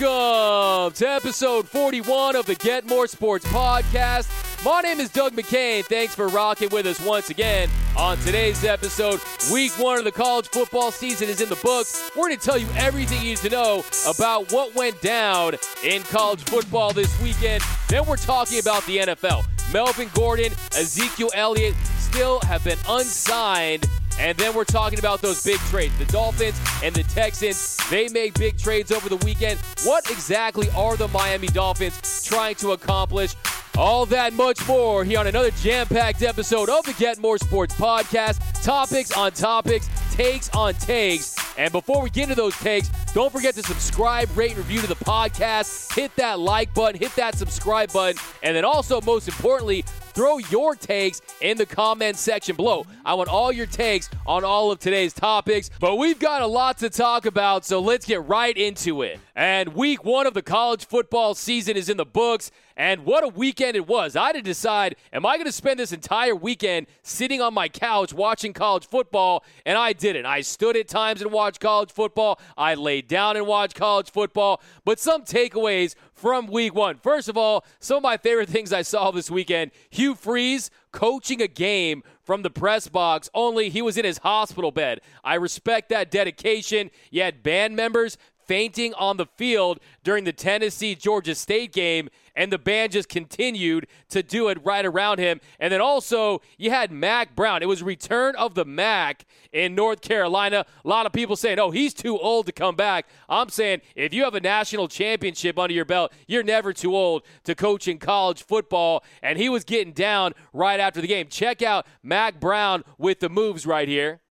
Welcome to episode 41 of the Get More Sports podcast. My name is Doug McCain. Thanks for rocking with us once again. On today's episode, week one of the college football season is in the books. We're going to tell you everything you need to know about what went down in college football this weekend. Then we're talking about the NFL. Melvin Gordon, Ezekiel Elliott still have been unsigned and then we're talking about those big trades. The Dolphins and the Texans, they made big trades over the weekend. What exactly are the Miami Dolphins trying to accomplish? All that much more here on another jam packed episode of the Get More Sports podcast. Topics on topics, takes on takes. And before we get into those takes, don't forget to subscribe, rate, and review to the podcast. Hit that like button, hit that subscribe button, and then also, most importantly, throw your takes in the comment section below. I want all your takes on all of today's topics, but we've got a lot to talk about, so let's get right into it. And week one of the college football season is in the books. And what a weekend it was. I had to decide am I going to spend this entire weekend sitting on my couch watching college football? And I didn't. I stood at times and watched college football. I laid down and watched college football. But some takeaways from week one. First of all, some of my favorite things I saw this weekend Hugh Freeze coaching a game from the press box, only he was in his hospital bed. I respect that dedication. You had band members fainting on the field during the Tennessee Georgia State game, and the band just continued to do it right around him. And then also, you had Mack Brown. It was return of the Mac in North Carolina. A lot of people saying, oh, he's too old to come back. I'm saying, if you have a national championship under your belt, you're never too old to coach in college football. And he was getting down right after the game. Check out Mack Brown with the moves right here.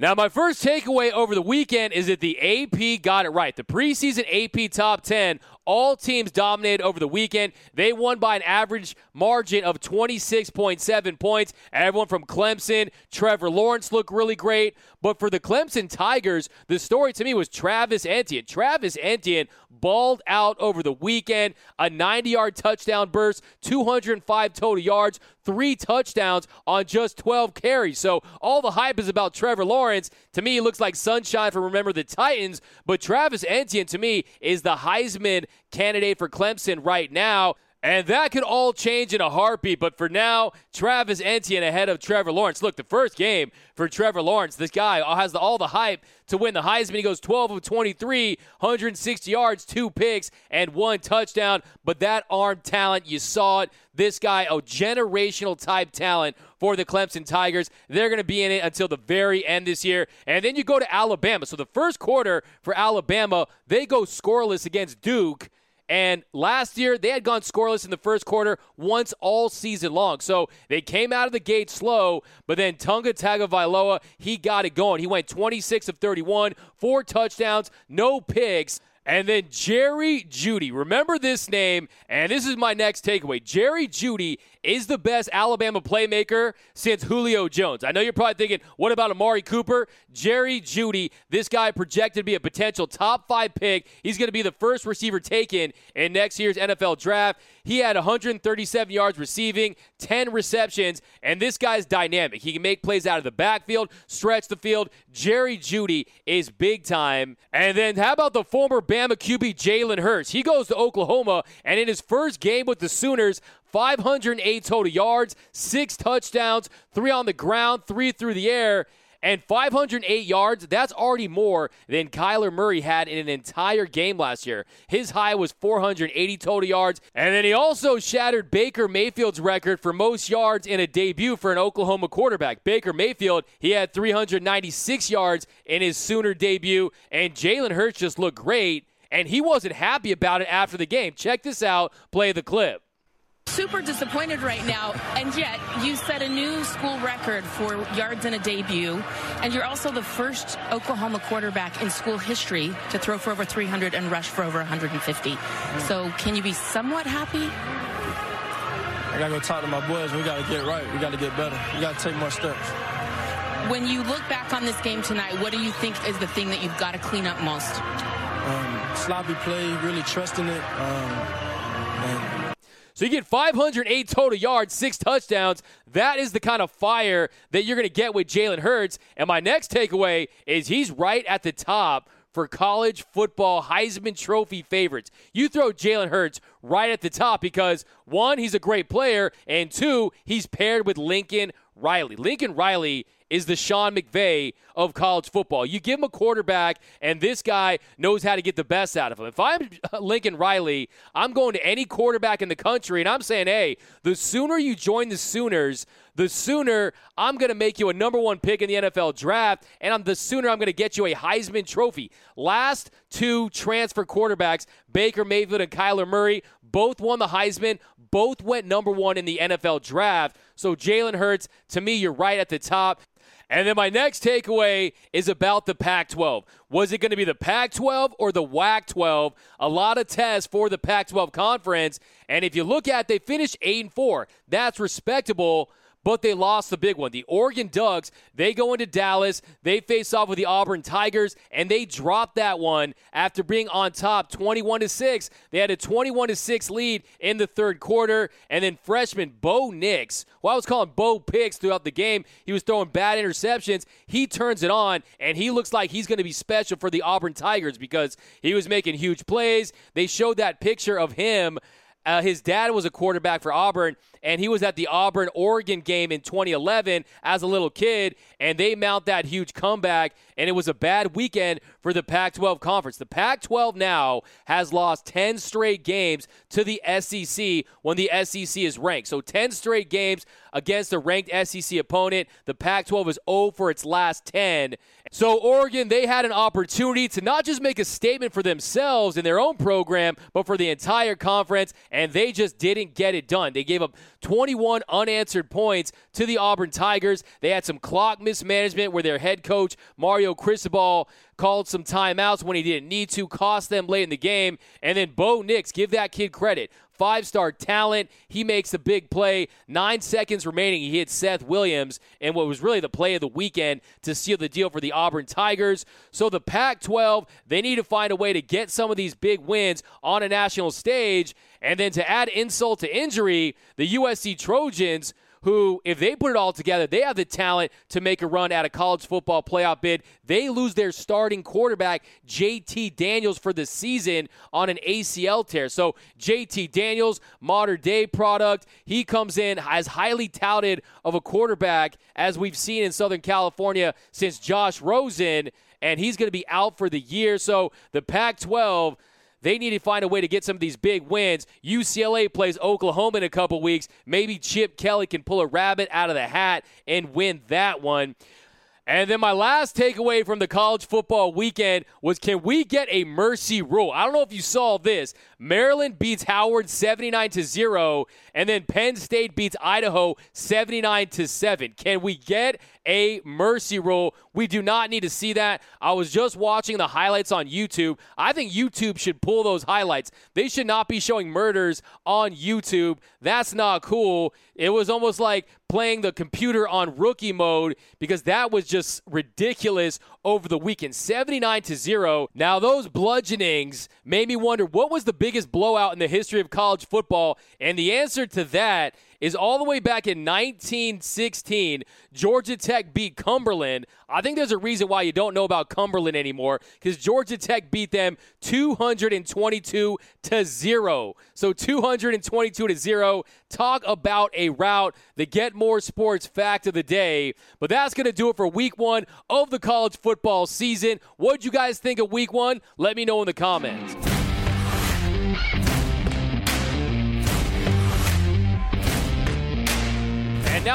Now, my first takeaway over the weekend is that the AP got it right. The preseason AP top 10 all teams dominated over the weekend. They won by an average margin of 26.7 points. Everyone from Clemson, Trevor Lawrence looked really great. But for the Clemson Tigers, the story to me was Travis Etienne. Travis Etienne balled out over the weekend. A 90 yard touchdown burst, 205 total yards, three touchdowns on just 12 carries. So all the hype is about Trevor Lawrence. To me, he looks like sunshine for Remember the Titans. But Travis Etienne, to me, is the Heisman candidate for Clemson right now. And that could all change in a heartbeat. But for now, Travis Etienne ahead of Trevor Lawrence. Look, the first game for Trevor Lawrence, this guy has all the hype to win the Heisman. He goes 12 of 23, 160 yards, two picks, and one touchdown. But that arm talent, you saw it. This guy, a generational type talent for the Clemson Tigers. They're going to be in it until the very end this year. And then you go to Alabama. So the first quarter for Alabama, they go scoreless against Duke. And last year, they had gone scoreless in the first quarter once all season long. So they came out of the gate slow, but then Tua Tagovailoa, he got it going. He went 26 of 31, four touchdowns, no picks. And then Jerry Jeudy. Remember this name, and this is my next takeaway. Jerry Jeudy is the best Alabama playmaker since Julio Jones. I know you're probably thinking, what about Amari Cooper? Jerry Jeudy, this guy projected to be a potential top five pick. He's going to be the first receiver taken in next year's NFL draft. He had 137 yards receiving, 10 receptions, and this guy's dynamic. He can make plays out of the backfield, stretch the field. Jerry Jeudy is big time. And then how about the former Bama QB Jalen Hurts? He goes to Oklahoma, and in his first game with the Sooners, 508 total yards, six touchdowns, three on the ground, three through the air. And 508 yards, that's already more than Kyler Murray had in an entire game last year. His high was 480 total yards. And then he also shattered Baker Mayfield's record for most yards in a debut for an Oklahoma quarterback. Baker Mayfield, he had 396 yards in his Sooner debut. And Jalen Hurts just looked great. And he wasn't happy about it after the game. Check this out. Play the clip. Super disappointed right now, and yet you set a new school record for yards in a debut, and you're also the first Oklahoma quarterback in school history to throw for over 300 and rush for over 150. So, can you be somewhat happy? I gotta go talk to my boys. We gotta get right. We gotta get better. We gotta take more steps. When you look back on this game tonight, what do you think is the thing that you've got to clean up most? Um, sloppy play, really trusting it. Um, so you get 508 total yards, six touchdowns. That is the kind of fire that you're going to get with Jalen Hurts. And my next takeaway is he's right at the top for college football Heisman Trophy favorites. You throw Jalen Hurts right at the top because one, he's a great player, and two, he's paired with Lincoln Riley. Lincoln Riley is the Sean McVay of college football. You give him a quarterback, and this guy knows how to get the best out of him. If I'm Lincoln Riley, I'm going to any quarterback in the country, and I'm saying, hey, the sooner you join the Sooners, the sooner I'm going to make you a number one pick in the NFL draft, and I'm the sooner I'm going to get you a Heisman Trophy. Last two transfer quarterbacks, Baker Mayfield and Kyler Murray, both won the Heisman, both went number one in the NFL draft. So Jalen Hurts, to me, you're right at the top. And then my next takeaway is about the Pac 12. Was it going to be the Pac 12 or the WAC 12? A lot of tests for the Pac 12 conference. And if you look at they finished 8 and 4. That's respectable but they lost the big one. The Oregon Ducks, they go into Dallas, they face off with the Auburn Tigers, and they drop that one after being on top 21 to 6. They had a 21 to 6 lead in the third quarter, and then freshman Bo Nix, who I was calling Bo Picks throughout the game, he was throwing bad interceptions. He turns it on, and he looks like he's going to be special for the Auburn Tigers because he was making huge plays. They showed that picture of him uh, his dad was a quarterback for Auburn, and he was at the Auburn Oregon game in 2011 as a little kid, and they mount that huge comeback, and it was a bad weekend for the Pac 12 conference. The Pac 12 now has lost 10 straight games to the SEC when the SEC is ranked. So 10 straight games against a ranked SEC opponent. The Pac 12 is 0 for its last 10. So, Oregon, they had an opportunity to not just make a statement for themselves in their own program, but for the entire conference, and they just didn't get it done. They gave up 21 unanswered points to the Auburn Tigers. They had some clock mismanagement where their head coach, Mario Cristobal, called some timeouts when he didn't need to, cost them late in the game. And then Bo Nix, give that kid credit five star talent. He makes the big play. Nine seconds remaining. He hit Seth Williams in what was really the play of the weekend to seal the deal for the Auburn Tigers. So the Pac 12, they need to find a way to get some of these big wins on a national stage. And then to add insult to injury, the USC Trojans who, if they put it all together, they have the talent to make a run at a college football playoff bid. They lose their starting quarterback, JT Daniels, for the season on an ACL tear. So, JT Daniels, Mater Dei product, he comes in as highly touted of a quarterback as we've seen in Southern California since Josh Rosen, and he's going to be out for the year. So, the Pac 12 they need to find a way to get some of these big wins. UCLA plays Oklahoma in a couple weeks. Maybe Chip Kelly can pull a rabbit out of the hat and win that one. And then my last takeaway from the college football weekend was can we get a mercy rule? I don't know if you saw this. Maryland beats Howard 79 to 0 and then Penn State beats Idaho 79 to 7. Can we get a mercy rule? We do not need to see that. I was just watching the highlights on YouTube. I think YouTube should pull those highlights. They should not be showing murders on YouTube. That's not cool. It was almost like playing the computer on rookie mode because that was just ridiculous over the weekend. 79 to 0 now those bludgeonings made me wonder what was the biggest blowout in the history of college football? And the answer to that is all the way back in 1916. Georgia Tech beat Cumberland. I think there's a reason why you don't know about Cumberland anymore because Georgia Tech beat them 222 to 0. So 222 to 0. Talk about a rout, the Get More Sports fact of the day. But that's going to do it for week one of the college football season. What'd you guys think of week one? Let me know in the comments.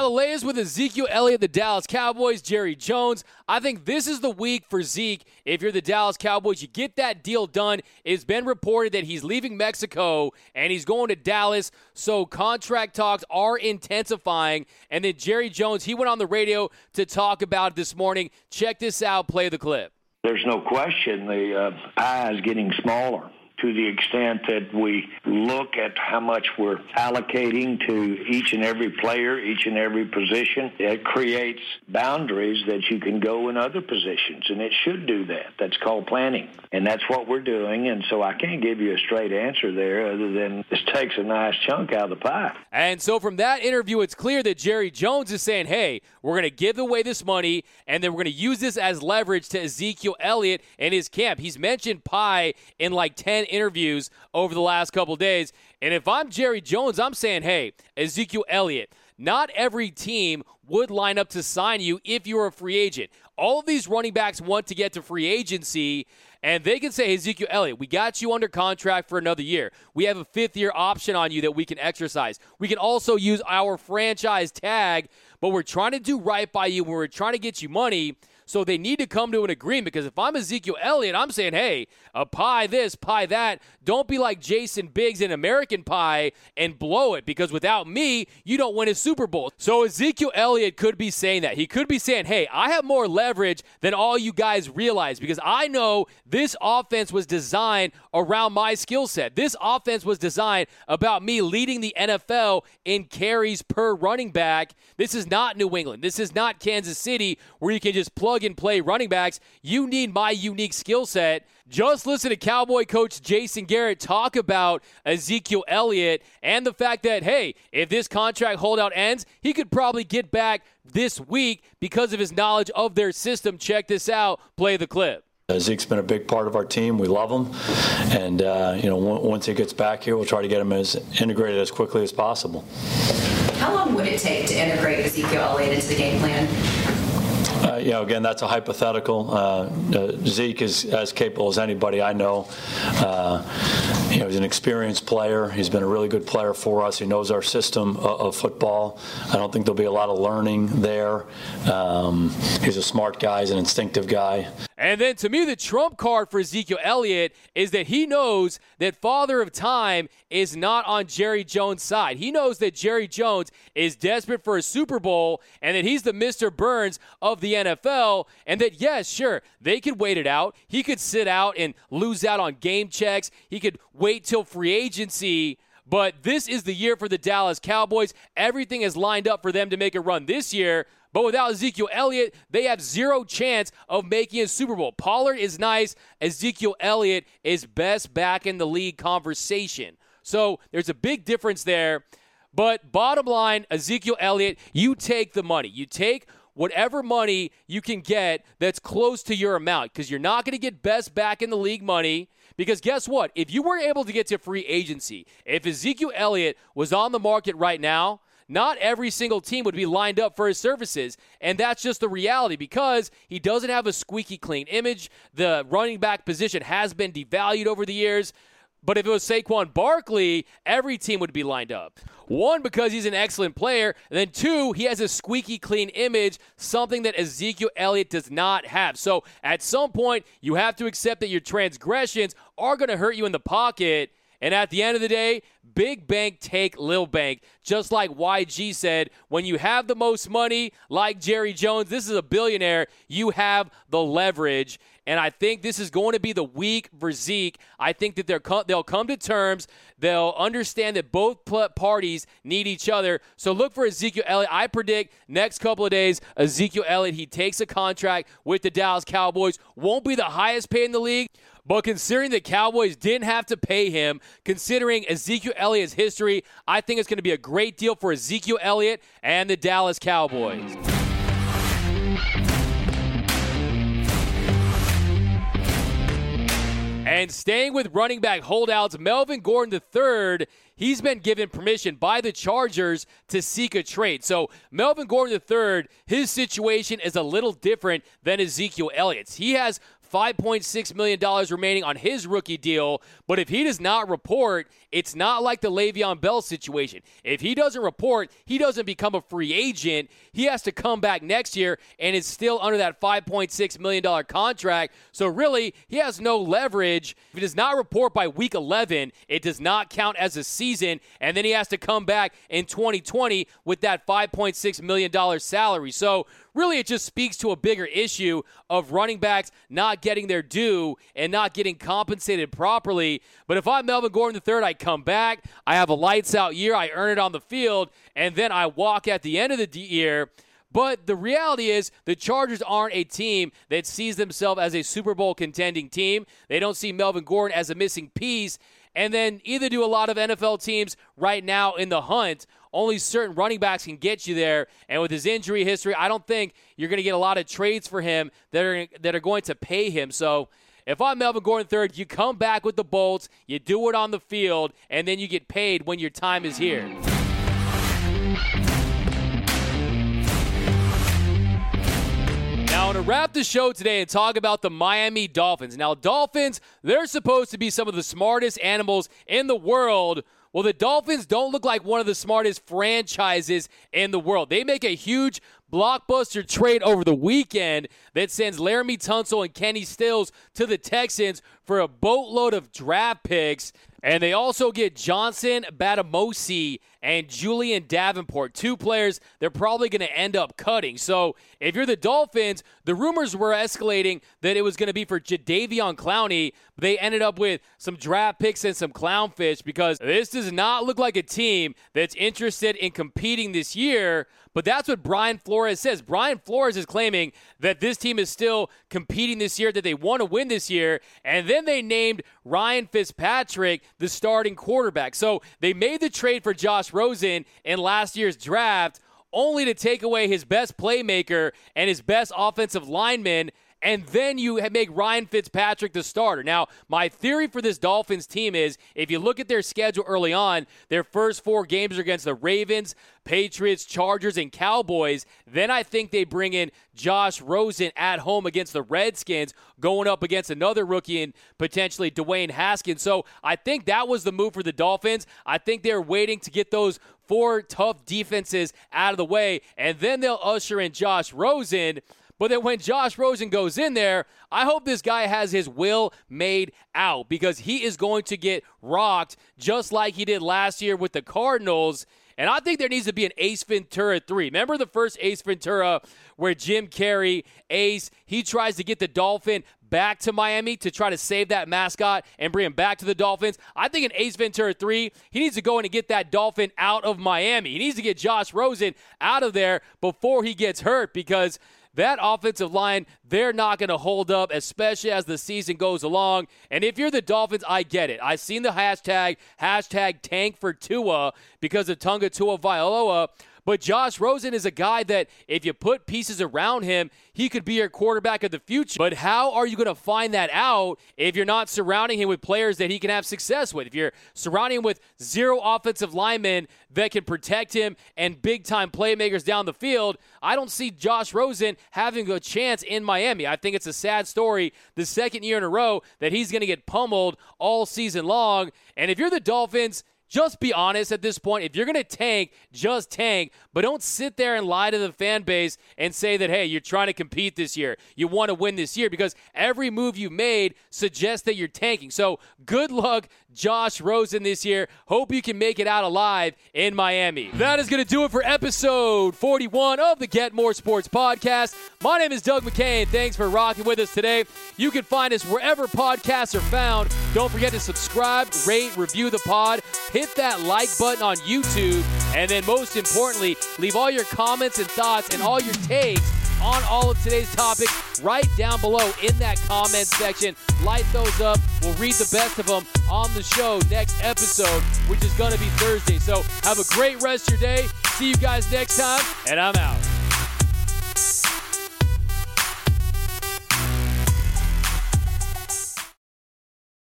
Now the latest with Ezekiel Elliott, the Dallas Cowboys, Jerry Jones. I think this is the week for Zeke. If you're the Dallas Cowboys, you get that deal done. It's been reported that he's leaving Mexico and he's going to Dallas, so contract talks are intensifying. And then Jerry Jones, he went on the radio to talk about this morning. Check this out, play the clip. There's no question the uh, pie is getting smaller to the extent that we look at how much we're allocating to each and every player, each and every position. It creates boundaries that you can go in other positions, and it should do that. That's called planning, and that's what we're doing. And so I can't give you a straight answer there other than this takes a nice chunk out of the pie. And so from that interview, it's clear that Jerry Jones is saying, hey, we're going to give away this money, and then we're going to use this as leverage to Ezekiel Elliott and his camp. He's mentioned pie in like 10 interviews over the last couple days. And if I'm Jerry Jones, I'm saying, hey, Ezekiel Elliott, not every team would line up to sign you if you're a free agent. All of these running backs want to get to free agency, and they can say, Ezekiel Elliott, we got you under contract for another year. We have a fifth year option on you that we can exercise. We can also use our franchise tag, but we're trying to do right by you. We're trying to get you money. So they need to come to an agreement because if I'm Ezekiel Elliott, I'm saying, hey, a pie this, pie that. Don't be like Jason Biggs in American Pie and blow it because without me, you don't win a Super Bowl. So Ezekiel Elliott could be saying that. He could be saying, hey, I have more leverage than all you guys realize because I know this offense was designed around my skill set. This offense was designed about me leading the NFL in carries per running back. This is not New England. This is not Kansas City where you can just plug plug and play running backs. You need my unique skill set. Just listen to Cowboy coach Jason Garrett talk about Ezekiel Elliott and the fact that, hey, if this contract holdout ends, he could probably get back this week because of his knowledge of their system. Check this out. Play the clip. Uh, Zeke's been a big part of our team. We love him, and uh, you know, once he gets back here, we'll try to get him as integrated as quickly as possible. How long would it take to integrate Ezekiel Elliott into the game plan? Uh, you know, again, that's a hypothetical. Uh, uh, Zeke is as capable as anybody I know. Uh, you know, he's an experienced player. He's been a really good player for us. He knows our system of, of football. I don't think there'll be a lot of learning there. Um, he's a smart guy. He's an instinctive guy. And then to me, the trump card for Ezekiel Elliott is that he knows that Father of Time is not on Jerry Jones' side. He knows that Jerry Jones is desperate for a Super Bowl and that he's the Mr. Burns of the NFL. And that, yes, sure, they could wait it out. He could sit out and lose out on game checks. He could wait till free agency. But this is the year for the Dallas Cowboys. Everything is lined up for them to make a run this year. But without Ezekiel Elliott, they have zero chance of making a Super Bowl. Pollard is nice. Ezekiel Elliott is best back in the league conversation. So there's a big difference there. But bottom line, Ezekiel Elliott, you take the money. You take whatever money you can get that's close to your amount because you're not going to get best back in the league money. Because guess what? If you were able to get to free agency, if Ezekiel Elliott was on the market right now, not every single team would be lined up for his services. And that's just the reality because he doesn't have a squeaky clean image. The running back position has been devalued over the years. But if it was Saquon Barkley, every team would be lined up. One, because he's an excellent player. And then two, he has a squeaky clean image, something that Ezekiel Elliott does not have. So at some point, you have to accept that your transgressions are going to hurt you in the pocket. And at the end of the day, big bank take little bank. Just like YG said, when you have the most money, like Jerry Jones, this is a billionaire, you have the leverage. And I think this is going to be the week for Zeke. I think that they're they'll come to terms. They'll understand that both parties need each other. So look for Ezekiel Elliott. I predict next couple of days, Ezekiel Elliott, he takes a contract with the Dallas Cowboys. Won't be the highest paid in the league, but considering the Cowboys didn't have to pay him, considering Ezekiel Elliott's history, I think it's going to be a great deal for Ezekiel Elliott and the Dallas Cowboys. And staying with running back holdouts, Melvin Gordon III, he's been given permission by the Chargers to seek a trade. So Melvin Gordon III, his situation is a little different than Ezekiel Elliott's. He has $5.6 million remaining on his rookie deal. But if he does not report, it's not like the Le'Veon Bell situation. If he doesn't report, he doesn't become a free agent. He has to come back next year and is still under that $5.6 million contract. So really, he has no leverage. If he does not report by week 11, it does not count as a season. And then he has to come back in 2020 with that $5.6 million salary. So really it just speaks to a bigger issue of running backs not getting their due and not getting compensated properly. But if I'm Melvin Gordon III, I come back, I have a lights out year, I earn it on the field, and then I walk at the end of the year. But the reality is, the Chargers aren't a team that sees themselves as a Super Bowl contending team. They don't see Melvin Gordon as a missing piece. And then either do a lot of NFL teams right now in the hunt. Only certain running backs can get you there. And with his injury history, I don't think you're going to get a lot of trades for him that are that are going to pay him. So if I'm Melvin Gordon third, you come back with the bolts, you do it on the field, and then you get paid when your time is here. Now, to wrap the show today and talk about the Miami Dolphins. Now, Dolphins, they're supposed to be some of the smartest animals in the world. Well, the Dolphins don't look like one of the smartest franchises in the world. They make a huge blockbuster trade over the weekend that sends Laremy Tunsil and Kenny Stills to the Texans for a boatload of draft picks. And they also get Johnson Bademosi and Julian Davenport, two players they're probably going to end up cutting. So if you're the Dolphins, the rumors were escalating that it was going to be for Jadeveon Clowney. They ended up with some draft picks and some clownfish because this does not look like a team that's interested in competing this year. But that's what Brian Flores says. Brian Flores is claiming that this team is still competing this year, that they want to win this year. And then they named Ryan Fitzpatrick the starting quarterback. So they made the trade for Josh Rosen in last year's draft only to take away his best playmaker and his best offensive lineman and then you make Ryan Fitzpatrick the starter. Now, my theory for this Dolphins team is if you look at their schedule early on, their first four games are against the Ravens, Patriots, Chargers, and Cowboys. Then I think they bring in Josh Rosen at home against the Redskins, going up against another rookie and potentially Dwayne Haskins. So I think that was the move for the Dolphins. I think they're waiting to get those four tough defenses out of the way, and then they'll usher in Josh Rosen. But then when Josh Rosen goes in there, I hope this guy has his will made out because he is going to get rocked just like he did last year with the Cardinals. And I think there needs to be an Ace Ventura 3. Remember the first Ace Ventura where Jim Carrey, Ace, he tries to get the Dolphin back to Miami to try to save that mascot and bring him back to the Dolphins. I think in Ace Ventura 3, he needs to go in and get that Dolphin out of Miami. He needs to get Josh Rosen out of there before he gets hurt because – that offensive line, they're not going to hold up, especially as the season goes along. And if you're the Dolphins, I get it. I've seen the hashtag, hashtag tank for Tua because of Tunga Tua Vailoa. But Josh Rosen is a guy that if you put pieces around him, he could be your quarterback of the future. But how are you going to find that out if you're not surrounding him with players that he can have success with? If you're surrounding him with zero offensive linemen that can protect him and big time playmakers down the field, I don't see Josh Rosen having a chance in Miami. I think it's a sad story the second year in a row that he's going to get pummeled all season long. And if you're the Dolphins, just be honest at this point. If you're going to tank, just tank, but don't sit there and lie to the fan base and say that, hey, you're trying to compete this year. You want to win this year because every move you made suggests that you're tanking. So good luck, Josh Rosen, this year. Hope you can make it out alive in Miami. That is going to do it for episode 41 of the Get More Sports podcast. My name is Doug McCain. thanks for rocking with us today. You can find us wherever podcasts are found. Don't forget to subscribe, rate, review the pod. Hit that like button on YouTube, and then most importantly, leave all your comments and thoughts and all your takes on all of today's topics right down below in that comment section. Light those up. We'll read the best of them on the show next episode, which is going to be Thursday. So have a great rest of your day. See you guys next time, and I'm out.